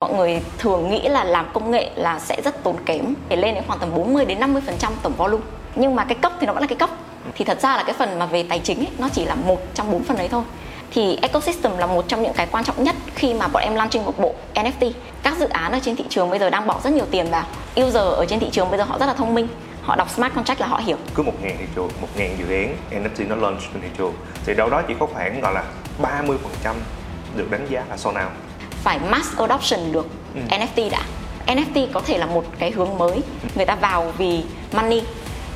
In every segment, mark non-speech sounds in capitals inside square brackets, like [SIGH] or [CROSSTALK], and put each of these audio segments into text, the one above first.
mọi người thường nghĩ là làm công nghệ là sẽ rất tốn kém để lên đến khoảng tầm 40 đến 50 phần trăm tổng volume. Nhưng mà cái cấp thì nó vẫn là cái cấp. Thì thật ra là cái phần mà về tài chính ấy, nó chỉ là một trong bốn phần đấy thôi. Thì ecosystem là một trong những cái quan trọng nhất khi mà bọn em launching một bộ NFT các dự án ở trên thị trường bây giờ đang bỏ rất nhiều tiền vào. User ở trên thị trường bây giờ họ rất là thông minh. Họ đọc smart contract là họ hiểu. Cứ một ngàn thị trường một ngàn dự án NFT nó launch trên thị trường. Thì đâu đó chỉ có khoảng gọi là 30 phần trăm được đánh giá là sau nào phải mass adoption được ừ. NFT đã. NFT có thể là một cái hướng mới. Người ta vào vì money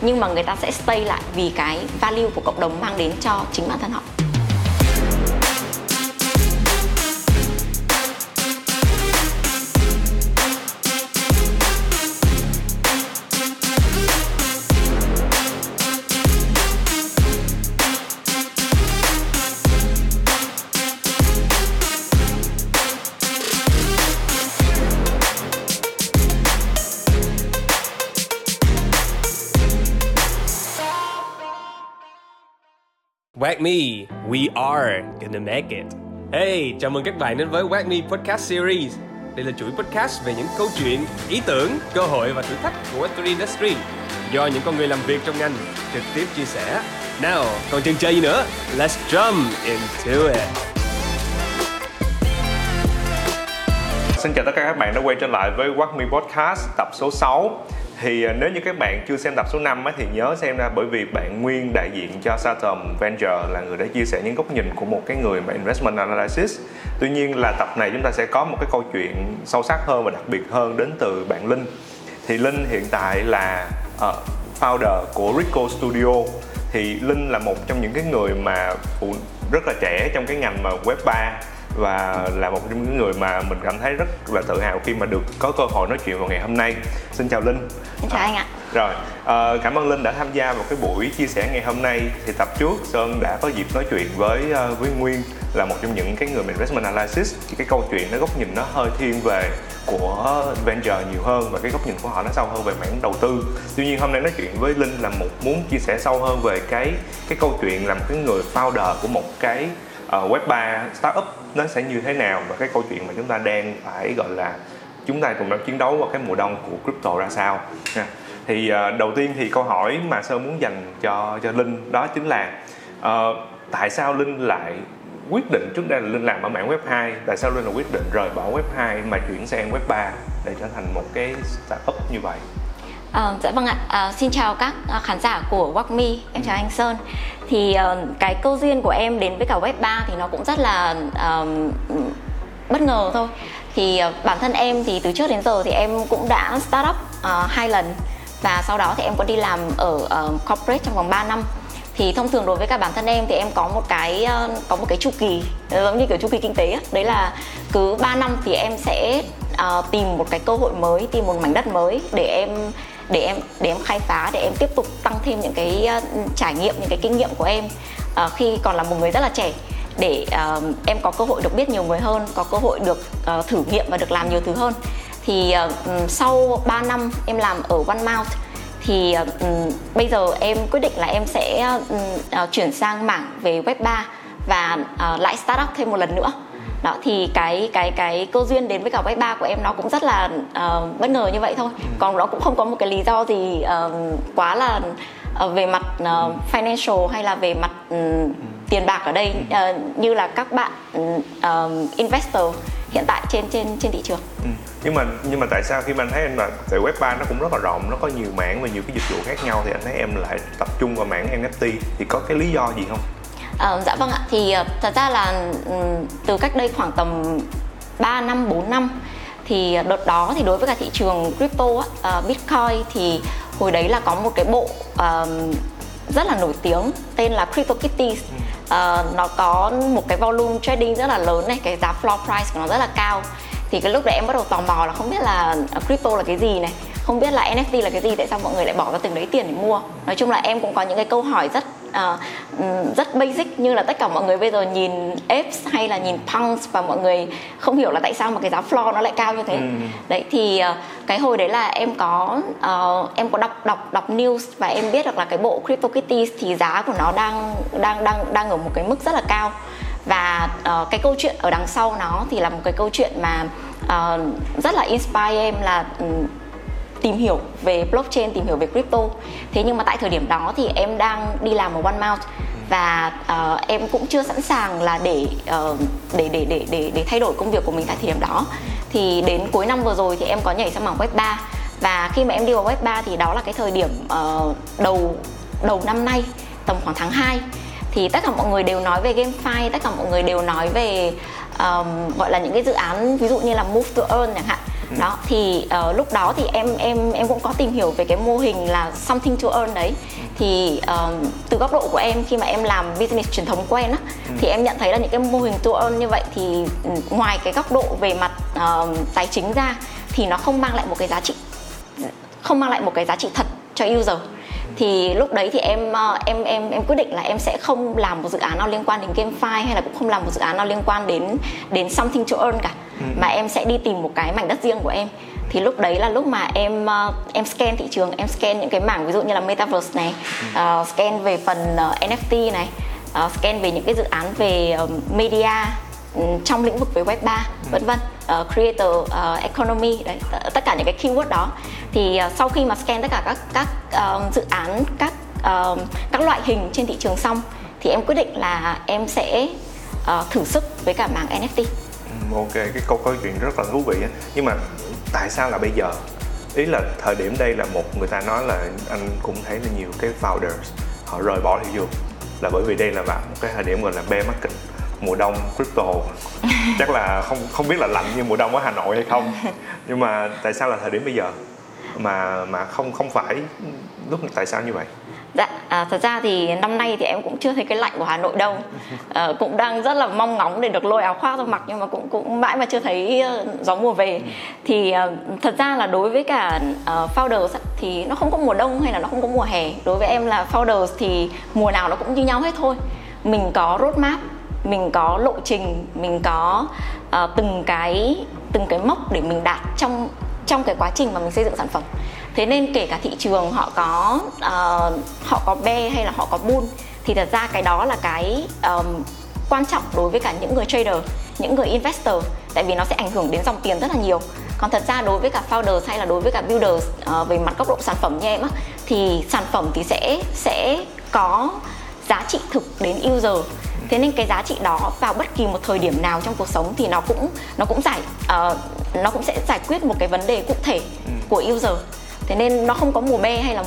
nhưng mà người ta sẽ stay lại vì cái value của cộng đồng mang đến cho chính bản thân họ Wag Me, we are gonna make it. Hey, chào mừng các bạn đến với Wag Me Podcast Series. Đây là chuỗi podcast về những câu chuyện, ý tưởng, cơ hội và thử thách của Web3 Industry do những con người làm việc trong ngành trực tiếp chia sẻ. Now còn chần chờ gì nữa? Let's jump into it. Xin chào tất cả các bạn đã quay trở lại với Wag Me Podcast tập số 6 thì ờ, nếu như các bạn chưa xem tập số 5 á, thì nhớ xem ra bởi vì bạn Nguyên đại diện cho Saturn Venture là người đã chia sẻ những góc nhìn của một cái người mà investment analysis. Tuy nhiên là tập này chúng ta sẽ có một cái câu chuyện sâu sắc hơn và đặc biệt hơn đến từ bạn Linh. Thì Linh hiện tại là uh, founder của Rico Studio. Thì Linh là một trong những cái người mà phụ rất là trẻ trong cái ngành mà web 3 và là một trong những người mà mình cảm thấy rất là tự hào khi mà được có cơ hội nói chuyện vào ngày hôm nay. Xin chào linh. Xin chào anh ạ. Rồi à, cảm ơn linh đã tham gia vào cái buổi chia sẻ ngày hôm nay. Thì tập trước sơn đã có dịp nói chuyện với uh, với nguyên là một trong những cái người investment analysis. Thì cái câu chuyện nó góc nhìn nó hơi thiên về của venture nhiều hơn và cái góc nhìn của họ nó sâu hơn về mảng đầu tư. Tuy nhiên hôm nay nói chuyện với linh là một muốn chia sẻ sâu hơn về cái cái câu chuyện làm cái người founder của một cái uh, web 3 startup nó sẽ như thế nào và cái câu chuyện mà chúng ta đang phải gọi là chúng ta cùng đang chiến đấu vào cái mùa đông của crypto ra sao nha. Thì uh, đầu tiên thì câu hỏi mà sơn muốn dành cho cho linh đó chính là uh, tại sao linh lại quyết định trước đây là linh làm ở mảng web 2 tại sao linh là quyết định rời bỏ web 2 mà chuyển sang web 3 để trở thành một cái startup như vậy? À, dạ vâng ạ, à, xin chào các ờ, khán giả của WalkMe, em chào anh Sơn. Thì uh, cái câu duyên của em đến với cả Web 3 thì nó cũng rất là uh, bất ngờ thôi. Thì uh, bản thân em thì từ trước đến giờ thì em cũng đã start up uh, hai lần. Và sau đó thì em có đi làm ở uh, corporate trong vòng 3 năm. Thì thông thường đối với cả bản thân em thì em có một cái có một cái chu kỳ giống như kiểu chu kỳ kinh tế đấy là cứ 3 năm thì em sẽ uh, tìm một cái cơ hội mới tìm một mảnh đất mới để em để em để em khai phá để em tiếp tục tăng thêm những cái ờ, trải nghiệm những cái kinh nghiệm của em uh, khi còn là một người rất là trẻ. Để uh, em có cơ hội được biết nhiều người hơn có cơ hội được uh, thử nghiệm và được làm nhiều thứ hơn. Thì uh, sau 3 năm em làm ở OneMount thì uh, bây giờ em quyết định là em sẽ uh, uh, chuyển sang mảng về web 3 và uh, lại startup thêm một lần nữa đó thì cái cái cái cơ duyên đến với cả web 3 của em nó cũng rất là uh, bất ngờ như vậy thôi ừ. còn nó cũng không có một cái lý do gì uh, quá là uh, về mặt uh, financial hay là về mặt um, tiền bạc ở đây uh, như là các bạn uh, investor hiện tại trên trên trên thị trường. Ừ. Nhưng mà nhưng mà tại sao khi mà anh thấy anh là tại web 3 nó cũng rất là rộng, nó có nhiều mảng và nhiều cái dịch vụ khác nhau thì anh thấy em lại tập trung vào mảng NFT thì có cái lý do gì không? À, dạ vâng ạ, thì uh, thật ra là um, từ cách đây khoảng tầm 3 năm, 4 năm thì đợt đó thì đối với cả thị trường crypto uh, Bitcoin thì hồi đấy là có một cái bộ uh, rất là nổi tiếng tên là CryptoKitties uh, nó có một cái volume trading rất là lớn này cái giá floor price của nó rất là cao. Thì cái lúc đấy em bắt đầu tò mò là không biết là crypto là cái gì này không biết là NFT là cái gì tại sao mọi người lại bỏ ra từng đấy tiền để mua? Nói chung là em cũng có những cái câu hỏi rất uh, rất basic như là tất cả mọi người bây giờ nhìn apes hay là nhìn punks và mọi người không hiểu là tại sao mà cái giá floor nó lại cao như thế ừ. đấy thì uh, cái hồi đấy là em có uh, em có đọc đọc đọc news và em biết được là cái bộ CryptoKitties thì giá của nó đang đang đang đang ở một cái mức rất là cao và uh, cái câu chuyện ở đằng sau nó thì là một cái câu chuyện mà uh, rất là inspire em là um, tìm hiểu về blockchain tìm hiểu về crypto. Thế nhưng mà tại thời điểm đó thì em đang đi làm ở OneMount và uh, em cũng chưa sẵn sàng là để, uh, để để để để để thay đổi công việc của mình tại thời điểm đó. Thì đến cuối năm vừa rồi thì em có nhảy sang mảng web 3 và khi mà em đi vào web 3 thì đó là cái thời điểm uh, đầu đầu năm nay tầm khoảng tháng 2 thì tất cả mọi người đều nói về GameFi tất cả mọi người đều nói về um, gọi là những cái dự án ví dụ như là Move to Earn chẳng hạn đó thì uh, lúc đó thì em em em cũng có tìm hiểu về cái mô hình là something to earn đấy. Thì uh, từ góc độ của em khi mà em làm business truyền thống quen á ừ. thì em nhận thấy là những cái mô hình to earn như vậy thì ừ, ngoài cái góc độ về mặt uh, tài chính ra thì nó không mang lại một cái giá trị không mang lại một cái giá trị thật cho user. Thì lúc đấy thì em em em em quyết định là em sẽ không làm một dự án nào liên quan đến GameFi hay là cũng không làm một dự án nào liên quan đến đến something to earn cả ừ. mà em sẽ đi tìm một cái mảnh đất riêng của em thì lúc đấy là lúc mà em uh, em scan thị trường em scan những cái mảng ví dụ như là metaverse này uh, scan về phần uh, NFT này uh, scan về những cái dự án về uh, media um, trong lĩnh vực về web 3 ừ. vân vân uh, creator uh, economy đấy tất cả những cái keyword đó thì uh, sau khi mà scan tất cả các các uh, dự án các uh, các loại hình trên thị trường xong thì em quyết định là em sẽ uh, thử sức với cả mảng NFT. Ok, cái câu câu chuyện rất là thú vị nhưng mà tại sao là bây giờ? Ý là thời điểm đây là một người ta nói là anh cũng thấy là nhiều cái founders họ rời bỏ thị trường. Là bởi vì đây là một cái thời điểm gọi là bear market mùa đông crypto. [LAUGHS] Chắc là không không biết là lạnh như mùa đông ở Hà Nội hay không. Nhưng mà tại sao là thời điểm bây giờ mà mà không không phải lúc tại sao như vậy? Dạ, à, thật ra thì năm nay thì em cũng chưa thấy cái lạnh của Hà Nội đâu. À, [LAUGHS] Cũng đang rất là mong ngóng để được lôi áo khoác ra mặc Nhưng mà cũng cũng mãi mà chưa thấy ờ, gió mùa về. Thì uh, thật ra là đối với cả uh, founders thì nó không có mùa đông hay là nó không có mùa hè. Đối với em là founders thì mùa nào nó cũng như nhau hết thôi. Mình có roadmap mình có lộ trình mình có uh, từng cái từng cái mốc để mình đạt trong trong cái quá trình mà mình xây dựng sản phẩm. Thế nên kể cả thị trường họ có uh, họ có bear hay là họ có bull thì thật ra cái đó là cái um, quan trọng đối với cả những người trader những người investor tại vì nó sẽ ảnh hưởng đến dòng tiền rất là nhiều. Còn thật ra đối với cả founders hay là đối với cả builders uh, về mặt góc độ sản phẩm như em á thì sản phẩm thì sẽ sẽ có giá trị thực đến user. Thế nên cái giá trị đó vào bất kỳ một thời điểm nào trong cuộc sống thì nó cũng nó cũng giải uh, nó cũng sẽ giải quyết một cái vấn đề cụ thể ừ. của user. Thế nên nó không có mùa be hay là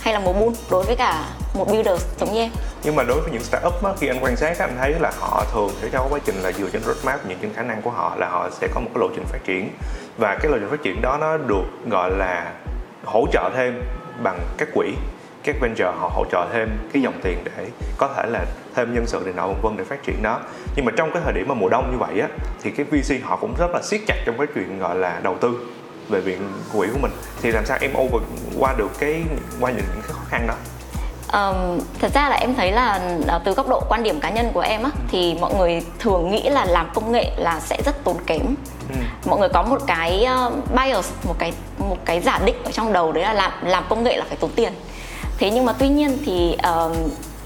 hay là mùa bull đối với cả một builder giống như em. Nhưng mà đối với những startup á, khi anh quan sát anh thấy là họ thường sẽ cho quá trình là dựa trên roadmap những trên khả năng của họ là họ sẽ có một cái lộ trình phát triển. Và cái lộ trình phát triển đó nó được gọi là hỗ trợ thêm bằng các quỹ các venture họ hỗ trợ thêm cái dòng tiền để có thể là thêm nhân sự để nọ vân vân để phát triển đó. Nhưng mà trong cái thời điểm mà mùa đông như vậy á thì cái VC họ cũng rất là siết chặt trong cái chuyện gọi là đầu tư về viện quỹ của mình. Thì làm sao em over qua được cái qua những cái khó khăn đó? Um, thật ra là em thấy là uh, từ góc độ quan điểm cá nhân của em á thì mọi người thường nghĩ là làm công nghệ là sẽ rất tốn kém. Ừ. mọi người có một cái bias một cái một cái giả định ở trong đầu đấy là làm làm công nghệ là phải tốn tiền thế nhưng mà tuy nhiên thì uh,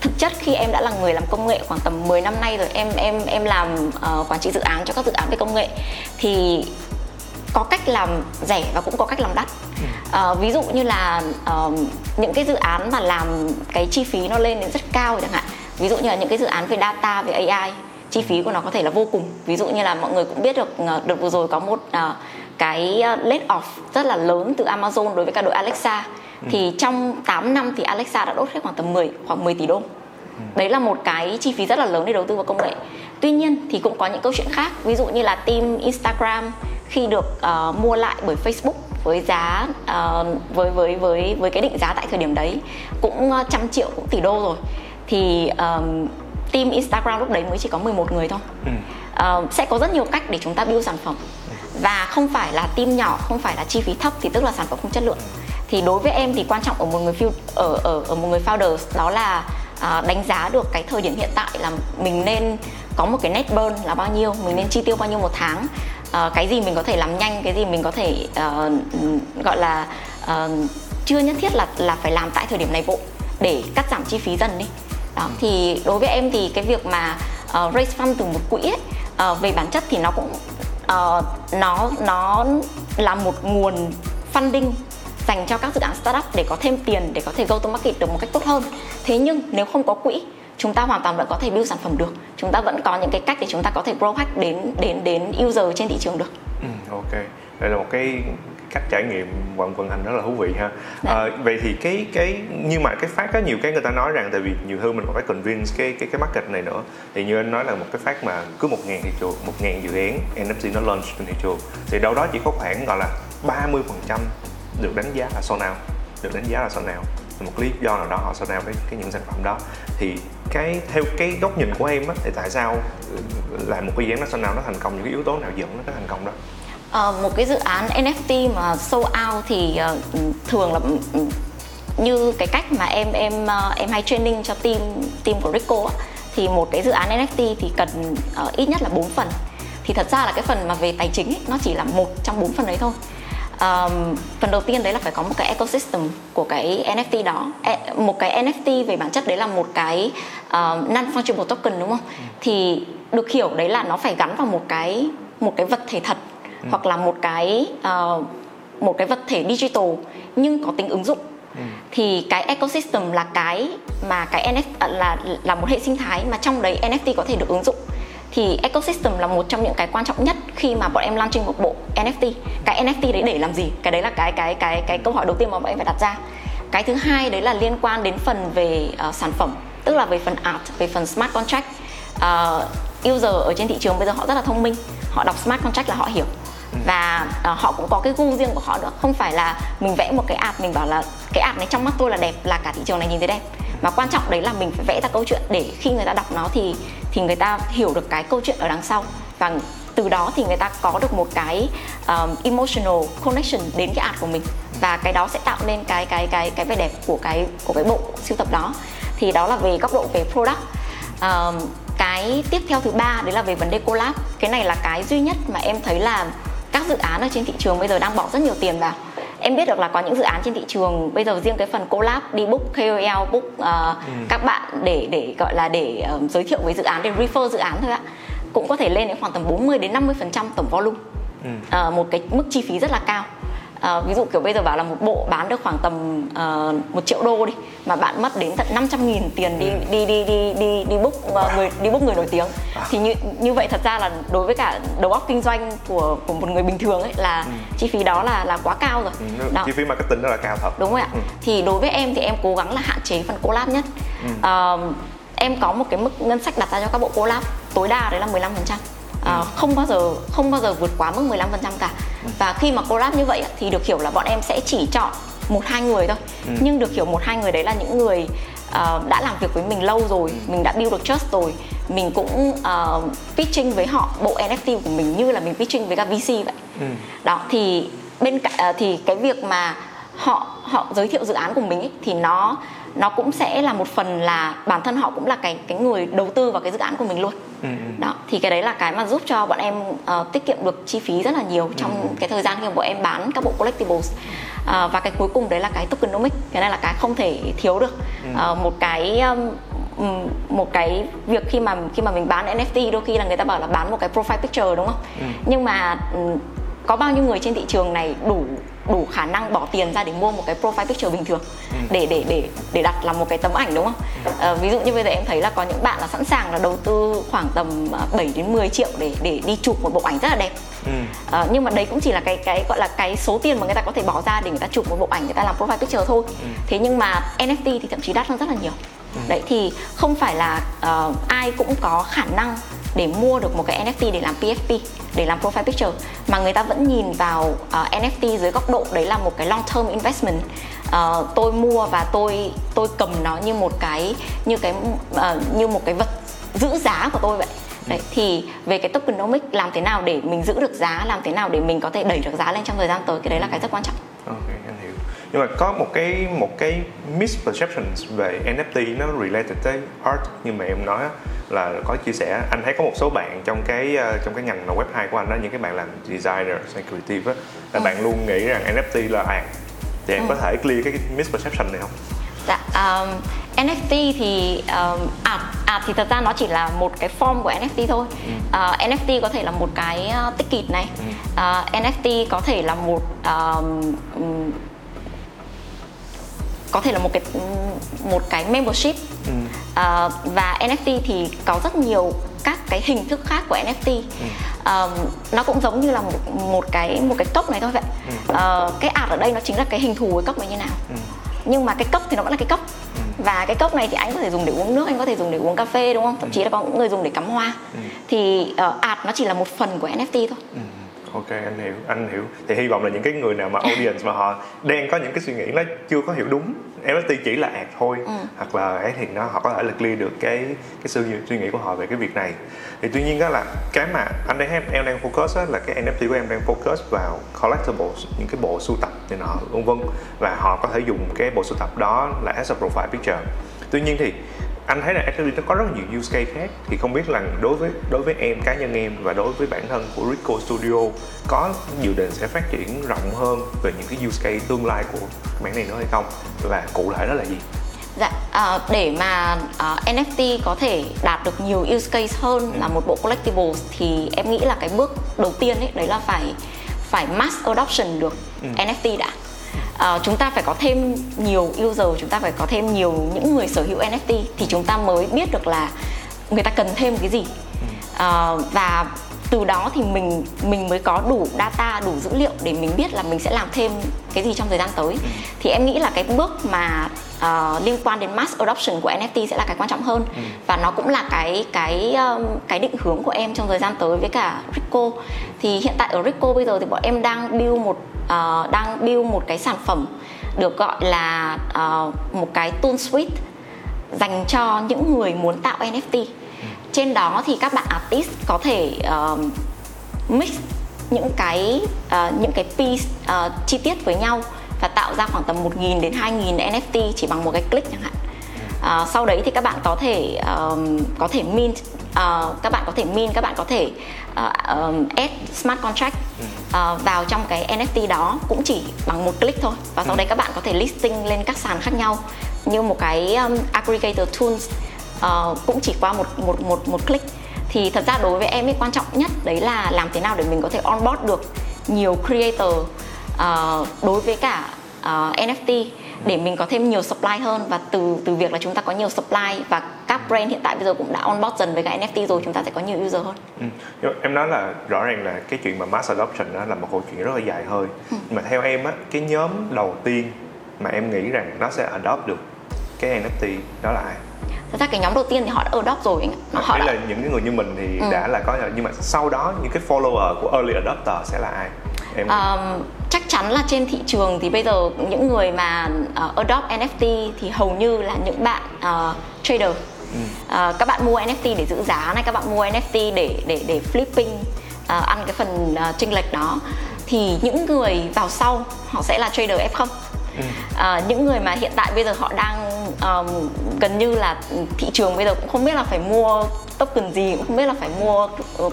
thực chất khi em đã là người làm công nghệ khoảng tầm 10 năm nay rồi em em em làm uh, quản trị dự án cho các dự án về công nghệ thì có cách làm rẻ và cũng có cách làm đắt. Uh, ví dụ như là uh, những cái dự án mà làm cái chi phí nó lên đến rất cao chẳng hạn. Ví dụ như là những cái dự án về data về AI chi phí của nó có thể là vô cùng. Ví dụ như là mọi người cũng biết được được vừa rồi có một uh, cái let off rất là lớn từ Amazon đối với cả đội Alexa thì trong 8 năm thì Alexa đã đốt hết khoảng tầm 10 khoảng 10 tỷ đô. Đấy là một cái chi phí rất là lớn để đầu tư vào công nghệ. Tuy nhiên thì cũng có những câu chuyện khác. Ví dụ như là team Instagram khi được uh, mua lại bởi Facebook với giá uh, với với với với cái định giá tại thời điểm đấy cũng uh, trăm triệu cũng tỷ đô rồi. Thì um, team Instagram lúc đấy mới chỉ có 11 người thôi. Uh, sẽ có rất nhiều cách để chúng ta build sản phẩm. Và không phải là team nhỏ không phải là chi phí thấp thì tức là sản phẩm không chất lượng thì đối với em thì quan trọng ở một người ở ở ở một người founder đó là à, đánh giá được cái thời điểm hiện tại là mình nên có một cái net burn là bao nhiêu mình nên chi tiêu bao nhiêu một tháng. À, cái gì mình có thể làm nhanh cái gì mình có thể uh, gọi là uh, chưa nhất thiết là là phải làm tại thời điểm này vội để cắt giảm chi phí dần đi. Đó thì đối với em thì cái việc mà uh, raise fund từ một quỹ ấy, uh, về bản chất thì nó cũng uh, nó nó là một nguồn funding dành cho các dự án startup để có thêm tiền để có thể go to market được một cách tốt hơn. Thế nhưng nếu không có quỹ chúng ta hoàn toàn vẫn có thể build sản phẩm được. Chúng ta vẫn có những cái cách để chúng ta có thể grow hack đến đến đến user trên thị trường được. Ừ, ok. Đây là một cái cách trải nghiệm vận vận hành rất là thú vị ha. À, vậy thì cái cái nhưng mà cái phát có nhiều cái người ta nói rằng tại vì nhiều hơn mình còn phải convince cái cái cái market này nữa. Thì như anh nói là một cái phát mà cứ một ngàn thị trường một ngàn dự án NFT nó launch trên thị trường thì đâu đó chỉ có khoảng gọi là 30 phần trăm được đánh giá là sau nào được đánh giá là sau nào. Một lý do nào đó họ sau nào với cái những sản phẩm đó. Thì cái theo cái góc nhìn của em á thì tại sao ừ, làm một cái dự án nó sau nào nó thành công những cái yếu tố nào dẫn nó thành công đó? À, một cái dự án NFT mà sold out thì uh, thường là ừ, như cái cách mà em em uh, em hay training cho team team của Rico á, thì một cái dự án NFT thì cần uh, ít nhất là 4 phần. Thì thật ra là cái phần mà về tài chính ấy, nó chỉ là một trong bốn phần đấy thôi um, phần đầu tiên đấy là phải có một cái ecosystem của cái NFT đó e, một cái NFT về bản chất đấy là một cái uh, non fungible token đúng không ừ. thì được hiểu đấy là nó phải gắn vào một cái một cái vật thể thật ừ. hoặc là một cái uh, một cái vật thể digital nhưng có tính ứng dụng ừ. thì cái ecosystem là cái mà cái NFT là là một hệ sinh thái mà trong đấy NFT có thể được ứng dụng thì ecosystem là một trong những cái quan trọng nhất khi mà bọn em launching một bộ NFT cái NFT đấy để làm gì? Cái đấy là cái cái cái cái câu hỏi đầu tiên mà bọn em phải đặt ra. Cái thứ hai đấy là liên quan đến phần về uh, sản phẩm tức là về phần art về phần smart contract. Uh, user ở trên thị trường bây giờ họ rất là thông minh. Họ đọc smart contract là họ hiểu. Và uh, họ cũng có cái gu riêng của họ nữa. Không phải là mình vẽ một cái art mình bảo là cái art này trong mắt tôi là đẹp là cả thị trường này nhìn thấy đẹp. Mà quan trọng đấy là mình phải vẽ ra câu chuyện để khi người ta đọc nó thì thì người ta hiểu được cái câu chuyện ở đằng sau. Và từ đó thì người ta có được một cái um, emotional connection đến cái art của mình. Và cái đó sẽ tạo nên cái cái cái cái vẻ đẹp của cái của cái bộ siêu tập đó. Thì đó là về góc độ về product. Um, cái tiếp theo thứ ba đấy là về vấn đề collab. Cái này là cái duy nhất mà em thấy là các dự án ở trên thị trường bây giờ đang bỏ rất nhiều tiền vào em biết được là có những dự án trên thị trường bây giờ riêng cái phần collab đi book KOL book uh, ừ. các bạn để để gọi là để uh, giới thiệu với dự án để refer dự án thôi ạ cũng có thể lên đến khoảng tầm 40 đến 50 phần trăm tổng volume ừ. uh, một cái mức chi phí rất là cao à, ví dụ kiểu bây giờ bảo là một bộ bán được khoảng tầm uh, một triệu đô đi mà bạn mất đến tận 500 nghìn tiền đi ừ. đi đi đi đi đi book uh, người đi book người nổi tiếng à. thì như như vậy thật ra là đối với cả đầu óc kinh doanh của của một người bình thường ấy là ừ. chi phí đó là là quá cao rồi ừ, đó. chi phí marketing đó là cao thật đúng rồi ạ ừ. thì đối với em thì em cố gắng là hạn chế phần collab nhất ừ. uh, em có một cái mức ngân sách đặt ra cho các bộ collab tối đa đấy là 15 uh, không bao giờ không bao giờ vượt quá mức 15% cả và khi mà collab như vậy thì được hiểu là bọn em sẽ chỉ chọn một hai người thôi ừ. nhưng được hiểu một hai người đấy là những người uh, đã làm việc với mình lâu rồi ừ. mình đã build được trust rồi mình cũng uh, pitching với họ bộ NFT của mình như là mình pitching với các VC vậy ừ. đó thì bên cạnh uh, thì cái việc mà họ họ giới thiệu dự án của mình ấy, thì nó nó cũng sẽ là một phần là bản thân họ cũng là cái cái người đầu tư vào cái dự án của mình luôn ừ. ừ. đó thì cái đấy là cái mà giúp cho bọn em uh, tiết kiệm được chi phí rất là nhiều trong ừ. cái thời gian khi mà bọn em bán các bộ collectibles uh, và cái cuối cùng đấy là cái tokenomics cái này là cái không thể thiếu được ừ. uh, một cái um, một cái việc khi mà khi mà mình bán NFT đôi khi là người ta bảo là bán một cái profile picture đúng không? Ừ. Nhưng mà có bao nhiêu người trên thị trường này đủ đủ khả năng bỏ tiền ra để mua một cái profile picture bình thường ừ. để để để để đặt làm một cái tấm ảnh đúng không? À, ví dụ như bây giờ em thấy là có những bạn là sẵn sàng là đầu tư khoảng tầm 7 à, đến 10 triệu để để đi chụp một bộ ảnh rất là đẹp. Ừ. À, nhưng mà đấy cũng chỉ là cái cái gọi là cái số tiền mà người ta có thể bỏ ra để người ta chụp một bộ ảnh người ta làm profile picture thôi. Ừ. Thế nhưng mà NFT thì thậm chí đắt hơn rất là nhiều. Ừ. Đấy thì không phải là uh, ai cũng có khả năng để mua được một cái NFT để làm PFP để làm profile picture. Mà người ta vẫn nhìn vào uh, ờ, NFT dưới góc độ đấy là một cái long term investment. Uh, tôi mua và tôi tôi cầm nó như một cái như cái uh, như một cái vật giữ giá của tôi vậy. Đấy thì về cái tokenomics làm thế nào để mình giữ được giá làm thế nào để mình có thể đẩy được giá lên trong thời gian tới cái đấy là cái rất quan trọng. Okay, nhưng mà có một cái một cái misperception về NFT nó related tới art như mà em nói là có chia sẻ anh thấy có một số bạn trong cái uh, trong cái ngành web 2 của anh đó những cái bạn làm designer hay creative á là ừ. bạn luôn nghĩ rằng NFT là art thì em ừ. có thể clear cái misperception này không Dạ, um, NFT thì um, art art thì thật ra nó chỉ là một cái form của NFT thôi. Ừ. Uh, ờ, NFT có thể là một cái uh, ticket này. Ừ. Uh, ờ, NFT có thể là một um, có thể là một cái một cái membership. Ừ. Uh, và NFT thì có rất nhiều các cái hình thức khác của NFT. Ừ. Um, nó cũng giống như là một một cái một cái cốc này thôi vậy. Ừ. Uh, cái art ở đây nó chính là cái hình thù cái cốc này như nào. Ừ. Nhưng mà cái cốc thì nó vẫn là cái cốc và cái cốc này thì anh có thể dùng để uống nước anh có thể dùng để uống cà phê đúng không thậm chí là có những người dùng để cắm hoa ừ. thì uh, art nó chỉ là một phần của NFT thôi ừ ok anh hiểu anh hiểu. Thì hy vọng là những cái người nào mà audience mà họ đang có những cái suy nghĩ nó chưa có hiểu đúng NFT chỉ là art thôi. Ừ. hoặc là ấy thì nó họ có thể là clear được cái cái suy, suy nghĩ của họ về cái việc này. Thì tuy nhiên đó là cái mà anh đang em đang focus á, là cái NFT của em đang focus vào collectibles những cái bộ sưu tập này nọ vân vân. Và họ có thể dùng cái bộ sưu tập đó là as a profile picture. Tuy nhiên thì anh thấy là actually nó có rất nhiều use case khác thì không biết là đối với đối với em cá nhân em và đối với bản thân của Rico Studio có dự định sẽ phát triển rộng hơn về những cái use case tương lai của mảng này nữa hay không và cụ thể đó là gì Dạ, uh, để mà ờ, NFT có thể đạt được nhiều use case hơn ừ. là một bộ collectibles thì em nghĩ là cái bước đầu tiên ấy đấy là phải phải mass adoption được ừ. NFT đã uh, chúng ta phải có thêm nhiều user chúng ta phải có thêm nhiều những người sở hữu NFT thì chúng ta mới biết được là người ta cần thêm cái gì. Uh, và từ đó thì mình mình mới có đủ data đủ dữ liệu để mình biết là mình sẽ làm thêm cái gì trong thời gian tới. Thì em nghĩ là cái bước mà uh, liên quan đến mass adoption của NFT sẽ là cái quan trọng hơn. Ừ. và nó cũng là cái cái um, cái định hướng của em trong thời gian tới với cả Rico. Thì hiện tại ở Rico bây giờ thì bọn em đang build một uh, đang build một cái sản phẩm được gọi là uh, một cái tool suite dành cho những người muốn tạo NFT trên đó thì các bạn artist có thể uh, mix những cái uh, những cái piece uh, chi tiết với nhau và tạo ra khoảng tầm 1.000 đến 2.000 NFT chỉ bằng một cái click chẳng hạn. Uh, sau đấy thì các bạn có thể um, có thể mint uh, các bạn có thể mint các bạn có thể uh, um, add smart contract uh, vào trong cái NFT đó cũng chỉ bằng một click thôi. Và sau đấy các bạn có thể listing lên các sàn khác nhau như một cái um, aggregator tools uh, cũng chỉ qua một một một một click. Thì thật ra đối với em ấy quan trọng nhất đấy là làm thế nào để mình có thể onboard được nhiều creator uh, đối với cả uh, NFT để mình có thêm nhiều supply hơn và từ từ việc là chúng ta có nhiều supply và các brand hiện tại bây giờ cũng đã onboard dần với cả NFT rồi chúng ta sẽ có nhiều user hơn. Ừ. Em nói là rõ ràng là cái chuyện mà mass adoption đó là một câu chuyện rất là dài hơi. Ừ. mà theo em á cái nhóm đầu tiên mà em nghĩ rằng nó sẽ adopt được cái NFT đó là ai? thật ra cái nhóm đầu tiên thì họ đã adopt rồi họ đã... là những cái người như mình thì ừ. đã là có nhưng mà sau đó những cái follower của early adopter sẽ là ai em um, chắc chắn là trên thị trường thì bây giờ những người mà uh, adopt NFT thì hầu như là những bạn uh, trader ừ. uh, các bạn mua NFT để giữ giá này các bạn mua NFT để để để flipping uh, ăn cái phần uh, chênh lệch đó thì những người vào sau họ sẽ là trader F0 ừ. uh, những người mà hiện tại bây giờ họ đang um, gần như là thị trường bây giờ cũng không biết là phải mua token gì cũng không biết là phải mua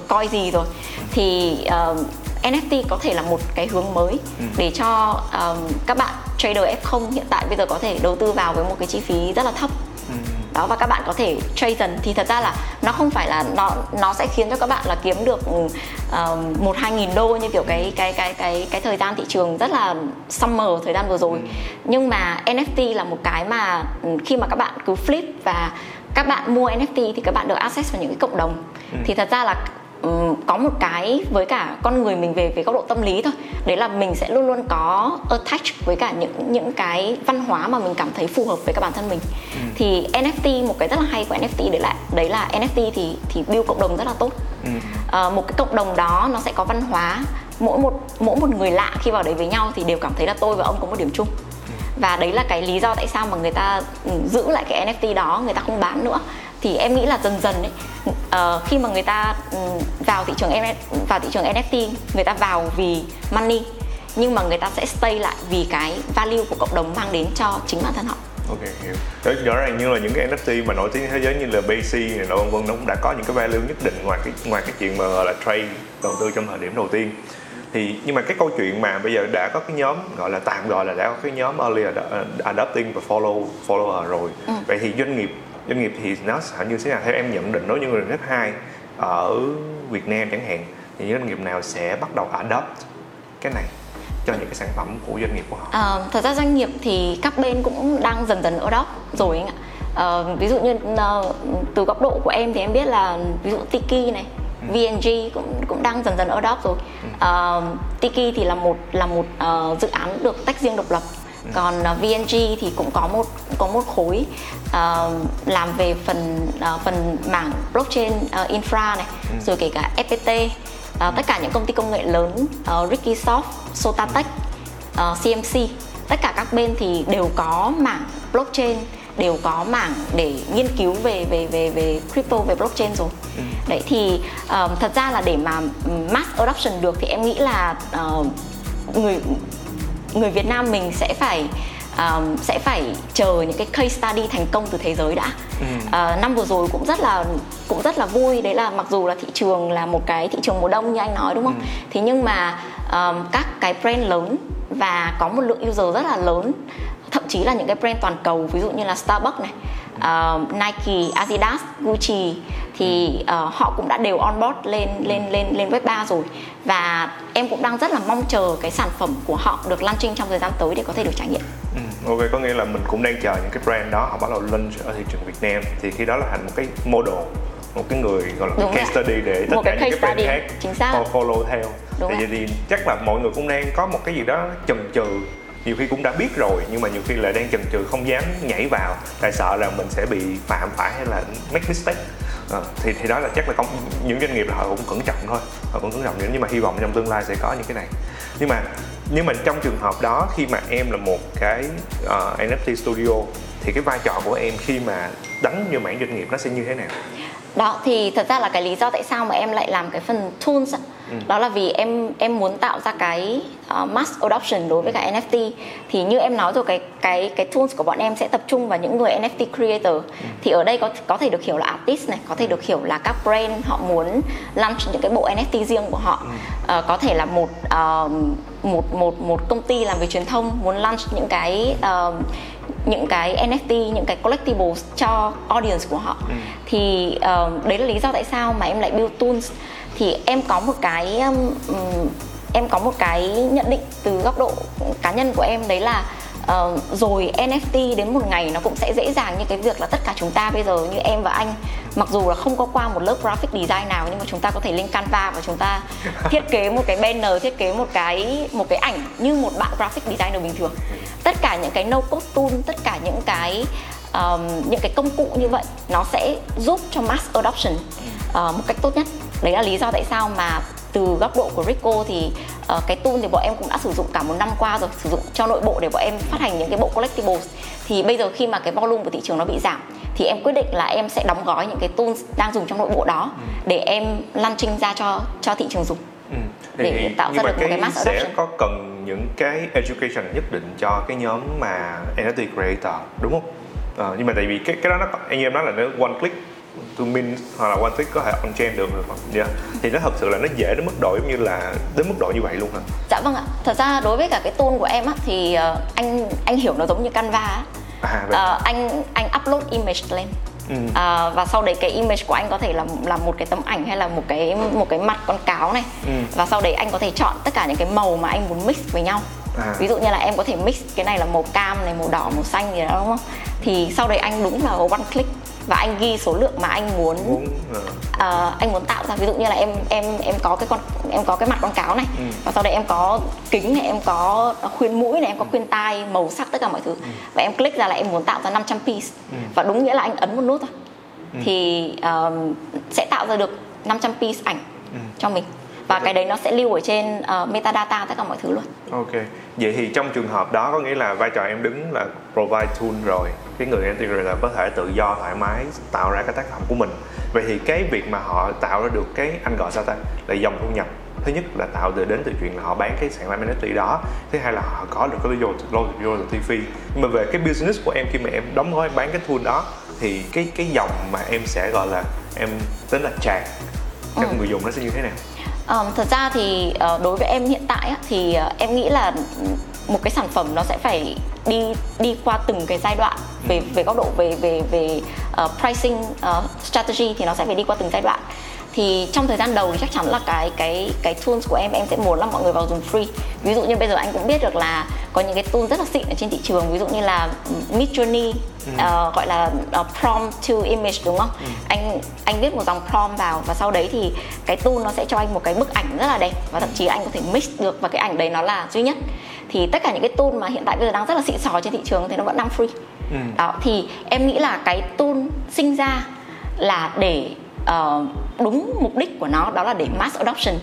coin gì rồi thì uh, NFT có thể là một cái hướng mới ừ. để cho um, các bạn trader F0 hiện tại bây giờ có thể đầu tư vào với một cái chi phí rất là thấp ừ. đó và các bạn có thể trade dần thì thật ra là nó không phải là nó nó sẽ khiến cho các bạn là kiếm được một hai nghìn đô như kiểu cái cái cái cái cái thời gian thị trường rất là summer thời gian vừa rồi ừ. nhưng mà NFT là một cái mà khi mà các bạn cứ flip và các bạn mua NFT thì các bạn được access vào những cái cộng đồng ừ. thì thật ra là um, có một cái với cả con người mình về về góc độ tâm lý thôi đấy là mình sẽ luôn luôn có attach với cả những những cái văn hóa mà mình cảm thấy phù hợp với các bản thân mình ừ. thì NFT một cái rất là hay của NFT đấy là đấy là NFT thì thì build cộng đồng rất là tốt ừ. uh, một cái cộng đồng đó nó sẽ có văn hóa mỗi một mỗi một người lạ khi vào đấy với nhau thì đều cảm thấy là tôi và ông có một điểm chung ừ. và đấy là cái lý do tại sao mà người ta ừ, giữ lại cái NFT đó người ta không bán nữa thì em nghĩ là dần dần ấy uh, khi mà người ta um, vào thị trường vào thị trường NFT người ta vào vì money nhưng mà người ta sẽ stay lại vì cái value của cộng đồng mang đến cho chính bản thân họ. Ok hiểu. Đó, rõ ràng như là những cái NFT mà nổi tiếng thế giới như là BC này nọ vân vân nó cũng đã có những cái value nhất định ngoài cái ngoài cái chuyện mà là trade đầu tư trong thời điểm đầu tiên. Thì nhưng mà cái câu chuyện mà bây giờ đã có cái nhóm gọi là tạm gọi là đã có cái nhóm early adopting và follow follower rồi. Ừ. vậy thì doanh nghiệp doanh nghiệp thì nó sẽ như thế nào theo em nhận định đối với những người step hai ở Việt Nam chẳng hạn thì những doanh nghiệp nào sẽ bắt đầu adopt cái này cho những cái sản phẩm của doanh nghiệp của họ? À, thật ra doanh nghiệp thì các bên cũng đang dần dần adopt rồi anh ạ. À, ví dụ như uh, từ góc độ của em thì em biết là ví dụ Tiki này, ừ. VNG cũng cũng đang dần dần adopt rồi. Uh, Tiki thì là một là một uh, dự án được tách riêng độc lập. Còn uh, VNG thì cũng có một có một khối uh, làm về phần uh, phần mảng blockchain uh, infra này ừ. rồi kể cả FPT uh, ừ. tất cả những công ty công nghệ lớn uh, Rikisoft, Sotatech, uh, CMC tất cả các bên thì đều có mảng blockchain đều có mảng để nghiên cứu về về về về crypto về blockchain rồi ừ. đấy thì uh, thật ra là để mà mass adoption được thì em nghĩ là uh, người người Việt Nam mình sẽ phải um, sẽ phải chờ những cái case study thành công từ thế giới đã ừ. uh, năm vừa rồi cũng rất là cũng rất là vui đấy là mặc dù là thị trường là một cái thị trường mùa đông như anh nói đúng không ừ. thế nhưng mà um, các cái brand lớn và có một lượng user rất là lớn thậm chí là những cái brand toàn cầu ví dụ như là Starbucks này uh, Nike, Adidas, Gucci thì uh, họ cũng đã đều onboard lên lên lên lên web 3 rồi và em cũng đang rất là mong chờ cái sản phẩm của họ được launching trong thời gian tới để có thể được trải nghiệm. Ừ, ok có nghĩa là mình cũng đang chờ những cái brand đó họ bắt đầu launch ở thị trường Việt Nam thì khi đó là thành một cái model một cái người gọi là Đúng case study để tất một cả những cái brand khác chính xác. follow theo. Đúng thì, thì chắc là mọi người cũng đang có một cái gì đó chần chừ nhiều khi cũng đã biết rồi nhưng mà nhiều khi là đang chần chừ không dám nhảy vào tại sợ là mình sẽ bị phạm phải hay là make mistake. À, thì thì đó là chắc là công những doanh nghiệp là họ cũng cẩn trọng thôi họ cũng cẩn trọng nhưng mà hy vọng trong tương lai sẽ có những cái này. Nhưng mà nhưng mà trong trường hợp đó khi mà em là một cái ờ, uh, NFT studio thì cái vai trò của em khi mà đánh như mảng doanh nghiệp nó sẽ như thế nào? Đó thì thật ra là cái lý do tại sao mà em lại làm cái phần tools ừ. đó là vì em em muốn tạo ra cái uh, mass adoption đối với cả NFT thì như em nói rồi cái cái cái tools của bọn em sẽ tập trung vào những người NFT creator ừ. thì ở đây có có thể được hiểu là artist này có thể được hiểu là các brand họ muốn launch những cái bộ NFT riêng của họ ừ. uh, có thể là một uh, một một một công ty làm về truyền thông muốn launch những cái uh, những cái NFT những cái collectibles cho audience của họ ừ. thì uh, đấy là lý do tại sao mà em lại build tools thì em có một cái um, em có một cái nhận định từ góc độ cá nhân của em đấy là uh, rồi NFT đến một ngày nó cũng sẽ dễ dàng như cái việc là tất cả chúng ta bây giờ như em và anh mặc dù là không có qua một lớp graphic design nào nhưng mà chúng ta có thể lên Canva và chúng ta [LAUGHS] thiết kế một cái banner thiết kế một cái một cái ảnh như một bạn graphic designer bình thường. Tất cả những cái no code tool tất cả những cái um, những cái công cụ như vậy nó sẽ giúp cho mass adoption uh, một cách tốt nhất đấy là lý do tại sao mà từ góc độ của Rico thì uh, cái tool thì bọn em cũng đã sử dụng cả một năm qua rồi sử dụng cho nội bộ để bọn em phát hành những cái bộ collectibles thì bây giờ khi mà cái volume của thị trường nó bị giảm thì em quyết định là em sẽ đóng gói những cái tools đang dùng trong nội bộ đó ừ. để em launching ra cho cho thị trường dùng ừ. để thì, tạo ra được một cái mass adoption sẽ có cần những cái education nhất định cho cái nhóm mà NFT creator đúng không? À, nhưng mà tại vì cái cái đó nó anh em nói là nó one click to min hoặc là one click có thể on chain được rồi yeah. thì nó thật sự là nó dễ đến mức độ giống như là đến mức độ như vậy luôn hả? Dạ vâng ạ. Thật ra đối với cả cái tool của em á thì uh, anh anh hiểu nó giống như canva á. À, uh, anh anh upload image lên. Ừ. À, và sau đấy cái image của anh có thể là là một cái tấm ảnh hay là một cái một cái mặt con cáo này. Ừ. và sau đấy anh có thể chọn tất cả những cái màu mà anh muốn mix với nhau. À. ví dụ như là em có thể mix cái này là màu cam này màu đỏ màu xanh gì đó đúng không? Thì sau đấy anh đúng là one click và anh ghi số lượng mà anh muốn uh, anh muốn tạo ra ví dụ như là em em em có cái con em có cái mặt con cáo này ừ. và sau đấy em có kính này em có khuyên mũi này em có khuyên tai màu sắc tất cả mọi thứ ừ. và em click ra là em muốn tạo ra 500 piece ừ. và đúng nghĩa là anh ấn một nút thôi ừ. thì uh, sẽ tạo ra được 500 piece ảnh ừ. cho mình và cái đấy nó sẽ lưu ở trên uh, metadata tất cả mọi thứ luôn. Ok. Vậy thì trong trường hợp đó có nghĩa là vai trò em đứng là provide tool rồi, cái người integrator có thể tự do thoải mái tạo ra cái tác phẩm của mình. Vậy thì cái việc mà họ tạo ra được cái anh gọi sao ta là dòng thu nhập. Thứ nhất là tạo từ đến từ chuyện là họ bán cái sản phẩm NFT đó. Thứ hai là họ có được cái royalty fee. Nhưng mà về cái business của em khi mà em đóng gói bán cái tool đó thì cái cái dòng mà em sẽ gọi là em tính là charge cho ừ. người dùng nó sẽ như thế nào Um, thật ra thì uh, đối với em hiện tại á, thì uh, em nghĩ là một cái sản phẩm nó sẽ phải đi đi qua từng cái giai đoạn. Về về góc độ về về về uh, pricing uh, strategy thì nó sẽ phải đi qua từng giai đoạn. Thì trong thời gian đầu thì chắc chắn là cái cái cái tools của em em sẽ muốn là mọi người vào dùng free. Ví dụ như bây giờ anh cũng biết được là có những cái tool rất là xịn ở trên thị trường ví dụ như là Midjourney ừ. uh, gọi là uh, prompt to image đúng không ừ. anh anh viết một dòng prompt vào và sau đấy thì cái tool nó sẽ cho anh một cái bức ảnh rất là đẹp và thậm chí anh có thể mix được và cái ảnh đấy nó là duy nhất thì tất cả những cái tool mà hiện tại bây giờ đang rất là xịn sò trên thị trường thì nó vẫn đang free ừ. đó thì em nghĩ là cái tool sinh ra là để uh, đúng mục đích của nó đó là để mass adoption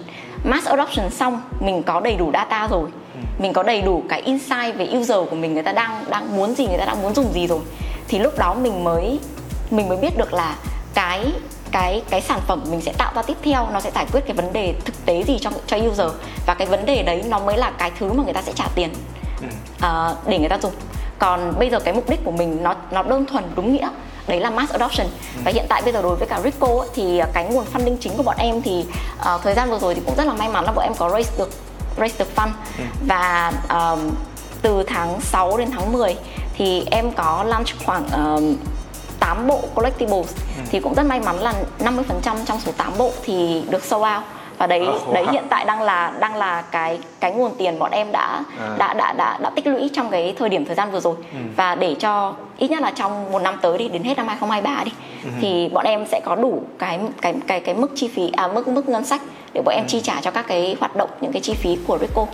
mass adoption xong mình có đầy đủ data rồi ừ. mình có đầy đủ cái insight về user của mình người ta đang đang muốn gì người ta đang muốn dùng gì rồi. Thì lúc đó mình mới mình mới biết được là cái cái cái sản phẩm mình sẽ tạo ra tiếp theo nó sẽ giải quyết cái vấn đề thực tế gì cho cho user. Và cái vấn đề đấy nó mới là cái thứ mà người ta sẽ trả tiền uh, để người ta dùng. Còn bây giờ cái mục đích của mình nó nó đơn thuần đúng nghĩa đấy là mass adoption. Ừ. và hiện tại bây giờ đối với cả Rico thì cái nguồn funding chính của bọn em thì uh, thời gian vừa rồi thì cũng rất là may mắn là bọn em có raise được raise được fund ừ. và um, từ tháng 6 đến tháng 10 thì em có launch khoảng um, 8 bộ collectibles ừ. thì cũng rất may mắn là 50% trong số 8 bộ thì được sold out và đấy oh, đấy hiện tại đang là đang là cái cái nguồn tiền bọn em đã à. đã, đã đã đã tích lũy trong cái thời điểm thời gian vừa rồi ừ. và để cho ít nhất là trong một năm tới đi đến hết năm 2023 đi ừ. thì bọn em sẽ có đủ cái cái cái cái mức chi phí à mức mức ngân sách để bọn em ừ. chi trả cho các cái hoạt động những cái chi phí của Rico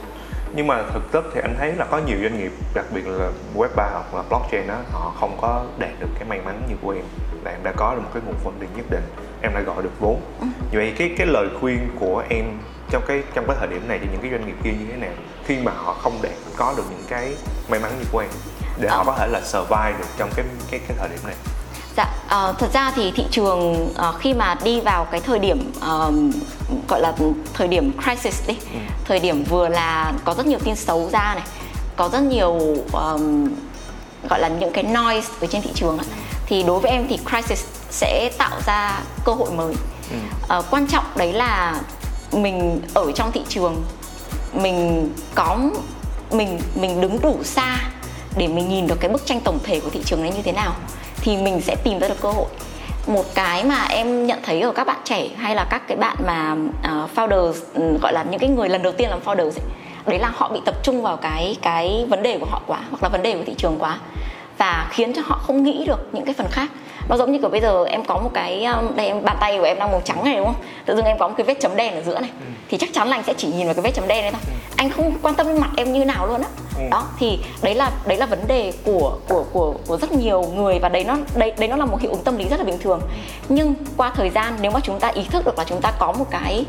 nhưng mà thực chất thì anh thấy là có nhiều doanh nghiệp đặc biệt là web 3 hoặc là blockchain đó họ không có đạt được cái may mắn như của em là em đã có được một cái nguồn funding nhất định em đã gọi được vốn ừ. vậy cái cái lời khuyên của em trong cái trong cái thời điểm này cho những cái doanh nghiệp kia như thế nào khi mà họ không đạt có được những cái may mắn như của em để họ có thể là survive được trong cái cái cái thời điểm này Dạ, uh, thật ra thì thị trường uh, khi mà đi vào cái thời điểm uh, gọi là thời điểm crisis đi, ừ. thời điểm vừa là có rất nhiều tin xấu ra này, có rất nhiều um, gọi là những cái noise ở trên thị trường ấy, thì đối với em thì crisis sẽ tạo ra cơ hội mới. Ừ. Uh, quan trọng đấy là mình ở trong thị trường mình có mình mình đứng đủ xa để mình nhìn được cái bức tranh tổng thể của thị trường này như thế nào thì mình sẽ tìm ra được cơ hội một cái mà em nhận thấy ở các bạn trẻ hay là các cái bạn mà uh, founders um, gọi là những cái người lần đầu tiên làm founders ấy, đấy là họ bị tập trung vào cái cái vấn đề của họ quá hoặc là vấn đề của thị trường quá và khiến cho họ không nghĩ được những cái phần khác nó giống như kiểu bây giờ em có một cái um, đây em bàn tay của em đang màu trắng này đúng không tự dưng em có một cái vết chấm đen ở giữa này ừ. thì chắc chắn là anh sẽ chỉ nhìn vào cái vết chấm đen đấy thôi ừ. anh không quan tâm đến mặt em như nào luôn á ừ. đó thì đấy là đấy là vấn đề của của của của rất nhiều người và đấy nó đấy đấy nó là một hiệu ứng tâm lý rất là bình thường nhưng qua thời gian nếu mà chúng ta ý thức được là chúng ta có một cái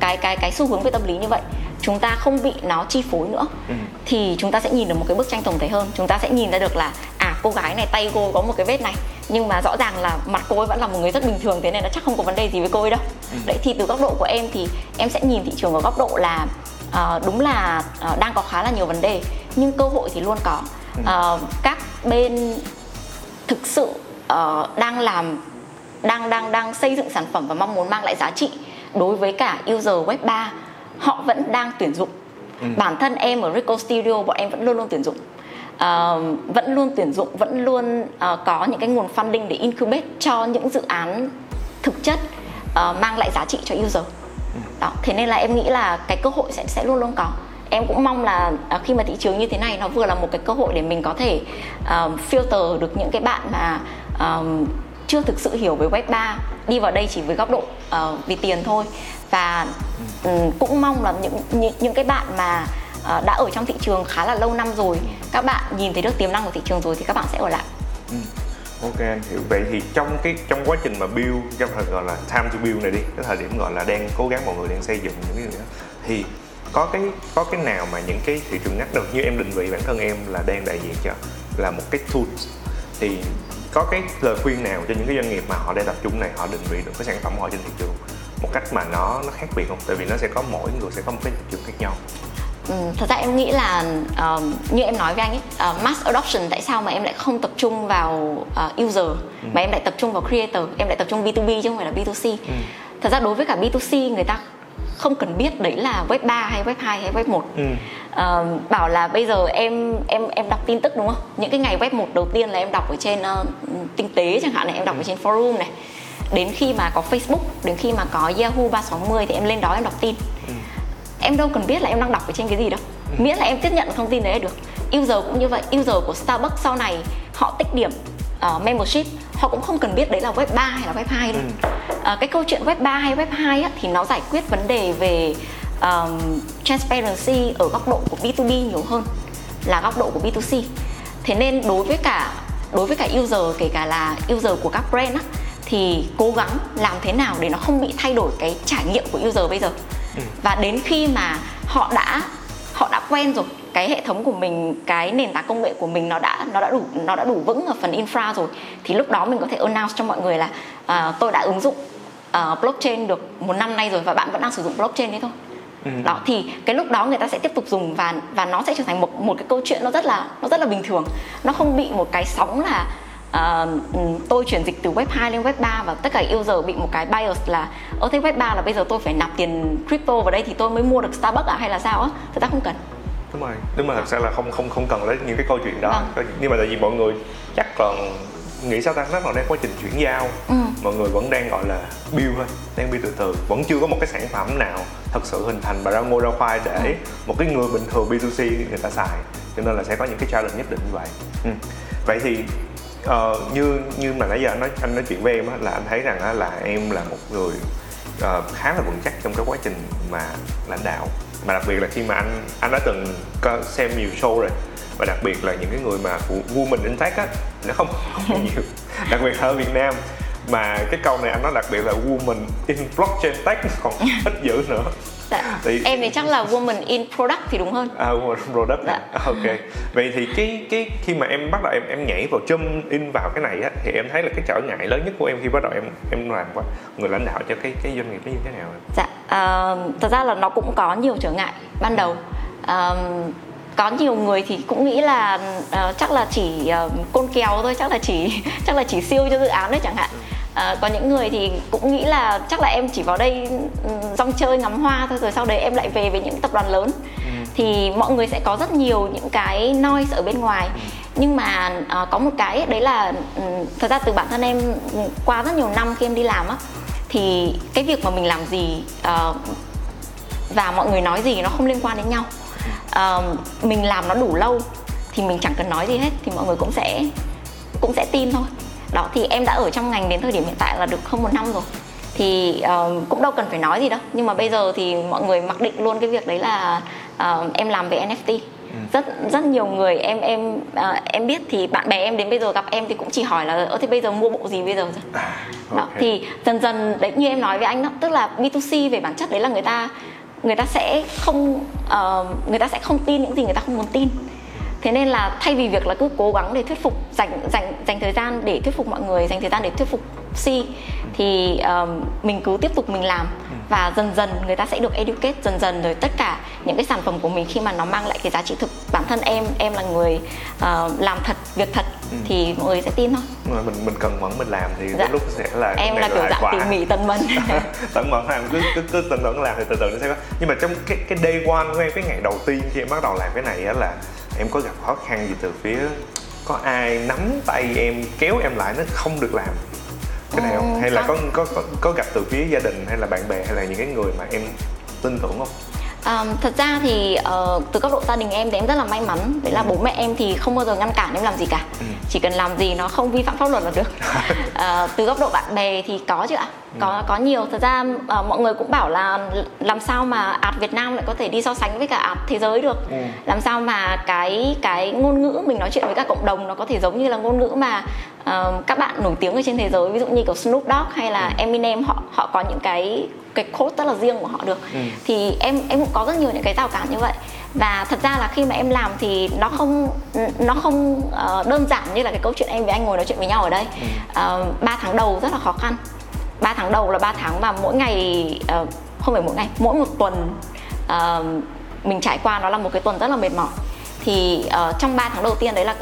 cái cái cái xu hướng về tâm lý như vậy chúng ta không bị nó chi phối nữa ừ. thì chúng ta sẽ nhìn được một cái bức tranh tổng thể hơn chúng ta sẽ nhìn ra được là à cô gái này tay cô có một cái vết này nhưng mà rõ ràng là mặt cô ấy vẫn là một người rất bình thường thế nên là chắc không có vấn đề gì với cô ấy đâu ừ. đấy thì từ góc độ của em thì em sẽ nhìn thị trường ở góc độ là uh, đúng là uh, đang có khá là nhiều vấn đề nhưng cơ hội thì luôn có uh, các bên thực sự uh, đang làm đang đang đang xây dựng sản phẩm và mong muốn mang lại giá trị đối với cả user web 3 họ vẫn đang tuyển dụng ừ. bản thân em ở Rico Studio bọn em vẫn luôn luôn tuyển dụng uh, vẫn luôn tuyển dụng vẫn luôn uh, có những cái nguồn funding để incubate cho những dự án thực chất uh, mang lại giá trị cho user ừ. đó thế nên là em nghĩ là cái cơ hội sẽ sẽ luôn luôn có em cũng mong là uh, khi mà thị trường như thế này nó vừa là một cái cơ hội để mình có thể uh, filter được những cái bạn mà uh, chưa thực sự hiểu về web 3 đi vào đây chỉ với góc độ uh, vì tiền thôi. Và um, cũng mong là những những, những cái bạn mà uh, đã ở trong thị trường khá là lâu năm rồi các bạn nhìn thấy được tiềm năng của thị trường rồi thì các bạn sẽ ở lại. Ừ. Ok anh hiểu. Vậy thì trong cái trong quá trình mà build trong thời gọi là time to build này đi cái thời điểm gọi là đang cố gắng mọi người đang xây dựng những cái gì đó thì có cái có cái nào mà những cái thị trường ngách đầu như em định vị bản thân em là đang đại diện cho là một cái tool? Thì có cái lời khuyên nào cho những cái doanh nghiệp mà họ đang tập trung này họ định vị được cái sản phẩm họ trên thị trường một cách mà nó nó khác biệt không tại vì nó sẽ có mỗi người sẽ có một cái thị trường khác nhau Ừ, thật ra em nghĩ là uh, như em nói với anh ấy uh, mass adoption tại sao mà em lại không tập trung vào uh, user ừ. mà em lại tập trung vào creator em lại tập trung B2B chứ không phải là B2C ừ. thật ra đối với cả B2C người ta không cần biết đấy là web 3 hay web 2 hay web 1 ừ. uh, bảo là bây giờ em em em đọc tin tức đúng không? Những cái ngày web 1 đầu tiên là em đọc ở trên uh, tinh tế chẳng hạn này em đọc ở trên forum này. Đến khi mà có Facebook đến khi mà có Yahoo 360 thì em lên đó em đọc tin. Ừ. em đâu cần biết là em đang đọc ở trên cái gì đâu. Ừ. miễn là em tiếp nhận thông tin đấy là được. User cũng như vậy. User của Starbucks sau này họ tích điểm uh, membership họ cũng không cần biết đấy là web 3 hay là web 2 đâu ừ. uh, cái câu chuyện web 3 hay web 2 á, thì nó giải quyết vấn đề về um, transparency ở góc độ của B2B nhiều hơn là góc độ của B2C thế nên đối với cả đối với cả user kể cả là user của các brand á, thì cố gắng làm thế nào để nó không bị thay đổi cái trải nghiệm của user bây giờ ừ. và đến khi mà họ đã họ đã quen rồi cái hệ thống của mình cái nền tảng công nghệ của mình nó đã nó đã đủ nó đã đủ vững ở phần infra rồi thì lúc đó mình có thể announce cho mọi người là uh, tôi đã ứng dụng uh, blockchain được một năm nay rồi và bạn vẫn đang sử dụng blockchain đấy thôi. Ừ. đó thì cái lúc đó người ta sẽ tiếp tục dùng và và nó sẽ trở thành một một cái câu chuyện nó rất là nó rất là bình thường. Nó không bị một cái sóng là uh, tôi chuyển dịch từ web 2 lên web 3 và tất cả user bị một cái bias là ở thế web 3 là bây giờ tôi phải nạp tiền crypto vào đây thì tôi mới mua được Starbucks à hay là sao á? Thực ra không cần đúng rồi đúng mà thật ra là không không không cần lấy những cái câu chuyện đó vâng. nhưng mà tại vì mọi người chắc còn nghĩ sao ta nó còn đang quá trình chuyển giao ừ. mọi người vẫn đang gọi là build thôi đang build từ từ vẫn chưa có một cái sản phẩm nào thật sự hình thành và ra ngôi ra khoai để ừ. một cái người bình thường B2C người ta xài cho nên là sẽ có những cái challenge nhất định như vậy ừ. vậy thì uh, như như mà nãy giờ anh nói anh nói chuyện với em á, là anh thấy rằng á, là em là một người uh, khá là vững chắc trong cái quá trình mà lãnh đạo mà đặc biệt là khi mà anh anh đã từng xem nhiều show rồi. Và đặc biệt là những cái người mà phụ woman in tech á nó không không nhiều. [LAUGHS] Đặc biệt ở Việt Nam. Mà cái câu này anh nói đặc biệt là woman in blockchain tech còn [LAUGHS] ít dữ nữa. Dạ. Thì... em thì chắc là woman in product thì đúng hơn. À woman in product dạ. ok. Vậy thì cái cái khi mà em bắt đầu em em nhảy vào châm in vào cái này á thì em thấy là cái trở ngại lớn nhất của em khi bắt đầu em em làm qua người lãnh đạo cho cái cái doanh nghiệp nó như thế nào? Dạ uh, thật ra là nó cũng có nhiều trở ngại ban đầu uh, có nhiều người thì cũng nghĩ là uh, chắc là chỉ uh, côn kèo thôi chắc là chỉ [LAUGHS] chắc là chỉ siêu cho dự án đấy chẳng hạn à, có những người thì cũng nghĩ là chắc là em chỉ vào đây rong chơi ngắm hoa thôi rồi sau đấy em lại về với những tập đoàn lớn ừ. thì mọi người sẽ có rất nhiều những cái noise ở bên ngoài ừ. nhưng mà à, có một cái đấy là thật ra từ bản thân em qua rất nhiều năm khi em đi làm á thì cái việc mà mình làm gì uh, và mọi người nói gì nó không liên quan đến nhau. Uh, mình làm nó đủ lâu thì mình chẳng cần nói gì hết thì mọi người cũng sẽ cũng sẽ tin thôi. Đó thì em đã ở trong ngành đến thời điểm hiện tại là được hơn một năm rồi. Thì uh, cũng đâu cần phải nói gì đâu. Nhưng mà bây giờ thì mọi người mặc định luôn cái việc đấy là uh, em làm về NFT rất rất nhiều người em em uh, em biết thì bạn bè em đến bây giờ gặp em thì cũng chỉ hỏi là ơ thế bây giờ mua bộ gì bây giờ rồi à, okay. đó thì dần dần đấy như em nói với anh đó tức là B2C về bản chất đấy là người ta người ta sẽ không uh, người ta sẽ không tin những gì người ta không muốn tin thế nên là thay vì việc là cứ cố gắng để thuyết phục dành dành dành thời gian để thuyết phục mọi người dành thời gian để thuyết phục si thì um, mình cứ tiếp tục mình làm ừ. và dần dần người ta sẽ được educate dần dần rồi tất cả những cái sản phẩm của mình khi mà nó mang lại cái giá trị thực bản thân em em là người uh, làm thật việc thật ừ. thì mọi người sẽ tin thôi mình mình cần mẫn mình làm thì dạ. lúc sẽ là em là kiểu dạng tỉ mỉ tận mẫn [LAUGHS] tận mẫn làm cứ cứ, cứ tận mẫn làm thì từ từ nó sẽ có nhưng mà trong cái cái day one của em cái ngày đầu tiên khi em bắt đầu làm cái này á là em có gặp khó khăn gì từ phía có ai nắm tay em kéo em lại nó không được làm cái này không? Hay là có, có có có gặp từ phía gia đình hay là bạn bè hay là những cái người mà em tin tưởng không? Um, thật ra thì uh, từ góc độ gia đình em thì em rất là may mắn. Đấy là bố mẹ em thì không bao giờ ngăn cản em làm gì cả. Ừ. chỉ cần làm gì nó không vi phạm pháp luật là được. Uh, [LAUGHS] từ góc độ bạn bè thì có chứ ạ. Có ừ. có nhiều. Thật ra uh, mọi người cũng bảo là làm sao mà art Việt Nam lại có thể đi so sánh với cả art thế giới được. Ừ. làm sao mà cái cái ngôn ngữ mình nói chuyện với các cộng đồng nó có thể giống như là ngôn ngữ mà uh, các bạn nổi tiếng ở trên thế giới ví dụ như kiểu Snoop Dogg hay là ừ. Eminem họ họ có những cái cái code rất là riêng của họ được ừ. thì em em cũng có rất nhiều những cái rào cản như vậy và thật ra là khi mà em làm thì nó không nó không uh, đơn giản như là cái câu chuyện em với anh ngồi nói chuyện với nhau ở đây ừ. uh, 3 tháng đầu rất là khó khăn 3 tháng đầu là 3 tháng mà mỗi ngày uh, không phải mỗi ngày mỗi một tuần uh, mình trải qua nó là một cái tuần rất là mệt mỏi thì uh, trong 3 tháng đầu tiên đấy là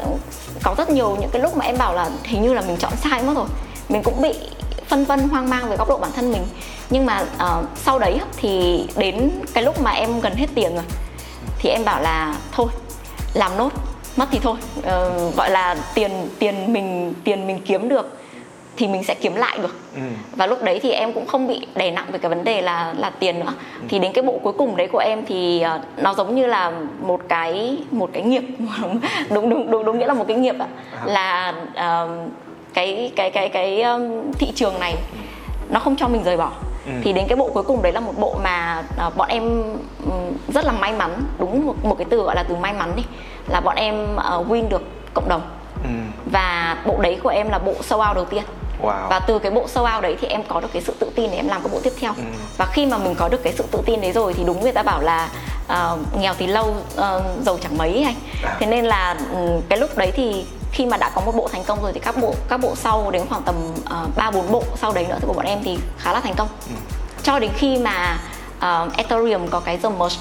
có rất nhiều những cái lúc mà em bảo là hình như là mình chọn sai mất rồi. Mình cũng bị phân vân hoang mang về góc độ bản thân mình. Nhưng mà uh, sau đấy thì đến cái lúc mà em gần hết tiền rồi thì em bảo là thôi làm nốt mất thì thôi. Uh, gọi là tiền tiền mình tiền mình kiếm được thì mình sẽ kiếm lại được ừ. và lúc đấy thì em cũng không bị đè nặng về cái vấn đề là là tiền nữa ừ. thì đến cái bộ cuối cùng đấy của em thì uh, nó giống như là một cái một cái nghiệp [LAUGHS] đúng đúng đúng đúng nghĩa là một cái nghiệp ạ à. là uh, cái cái cái cái um, thị trường này nó không cho mình rời bỏ Ừ. thì đến cái bộ cuối cùng đấy là một bộ mà uh, bọn em um, rất là may mắn đúng một, một cái từ gọi là từ may mắn đi là bọn em uh, win được cộng đồng ừ. và bộ đấy của em là bộ sâu out đầu tiên Wow. và từ cái bộ sâu out đấy thì em có được cái sự tự tin để em làm cái bộ tiếp theo ừ. và khi mà mình có được cái sự tự tin đấy rồi thì đúng người ta bảo là uh, nghèo thì lâu uh, giàu chẳng mấy anh à. thế nên là um, cái lúc đấy thì khi mà đã có một bộ thành công rồi thì các bộ các bộ sau đến khoảng tầm ba bốn bộ sau đấy nữa thì của bọn em thì khá là thành công ừ. cho đến khi mà uh, Ethereum có cái the merge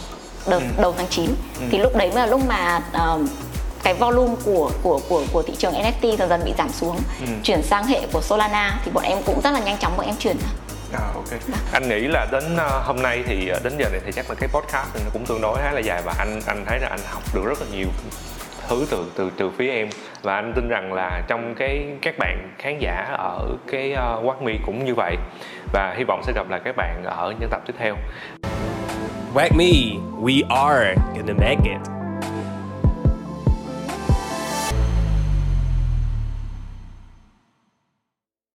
đợt ừ. đầu tháng 9 ừ. thì lúc đấy mới là lúc mà uh, cái volume của của của của thị trường NFT dần dần bị giảm xuống ừ. chuyển sang hệ của Solana thì bọn em cũng rất là nhanh chóng bọn em chuyển À, ok. Đó. Anh nghĩ là đến uh, hôm nay thì uh, đến giờ này thì chắc là cái podcast này nó cũng tương đối khá là dài và anh anh thấy là anh học được rất là nhiều thứ từ từ từ phía em và anh tin rằng là trong cái các bạn khán giả ở cái uh, Quát Mi cũng như vậy và hy vọng sẽ gặp lại các bạn ở những tập tiếp theo. Quack Me, we are gonna make it.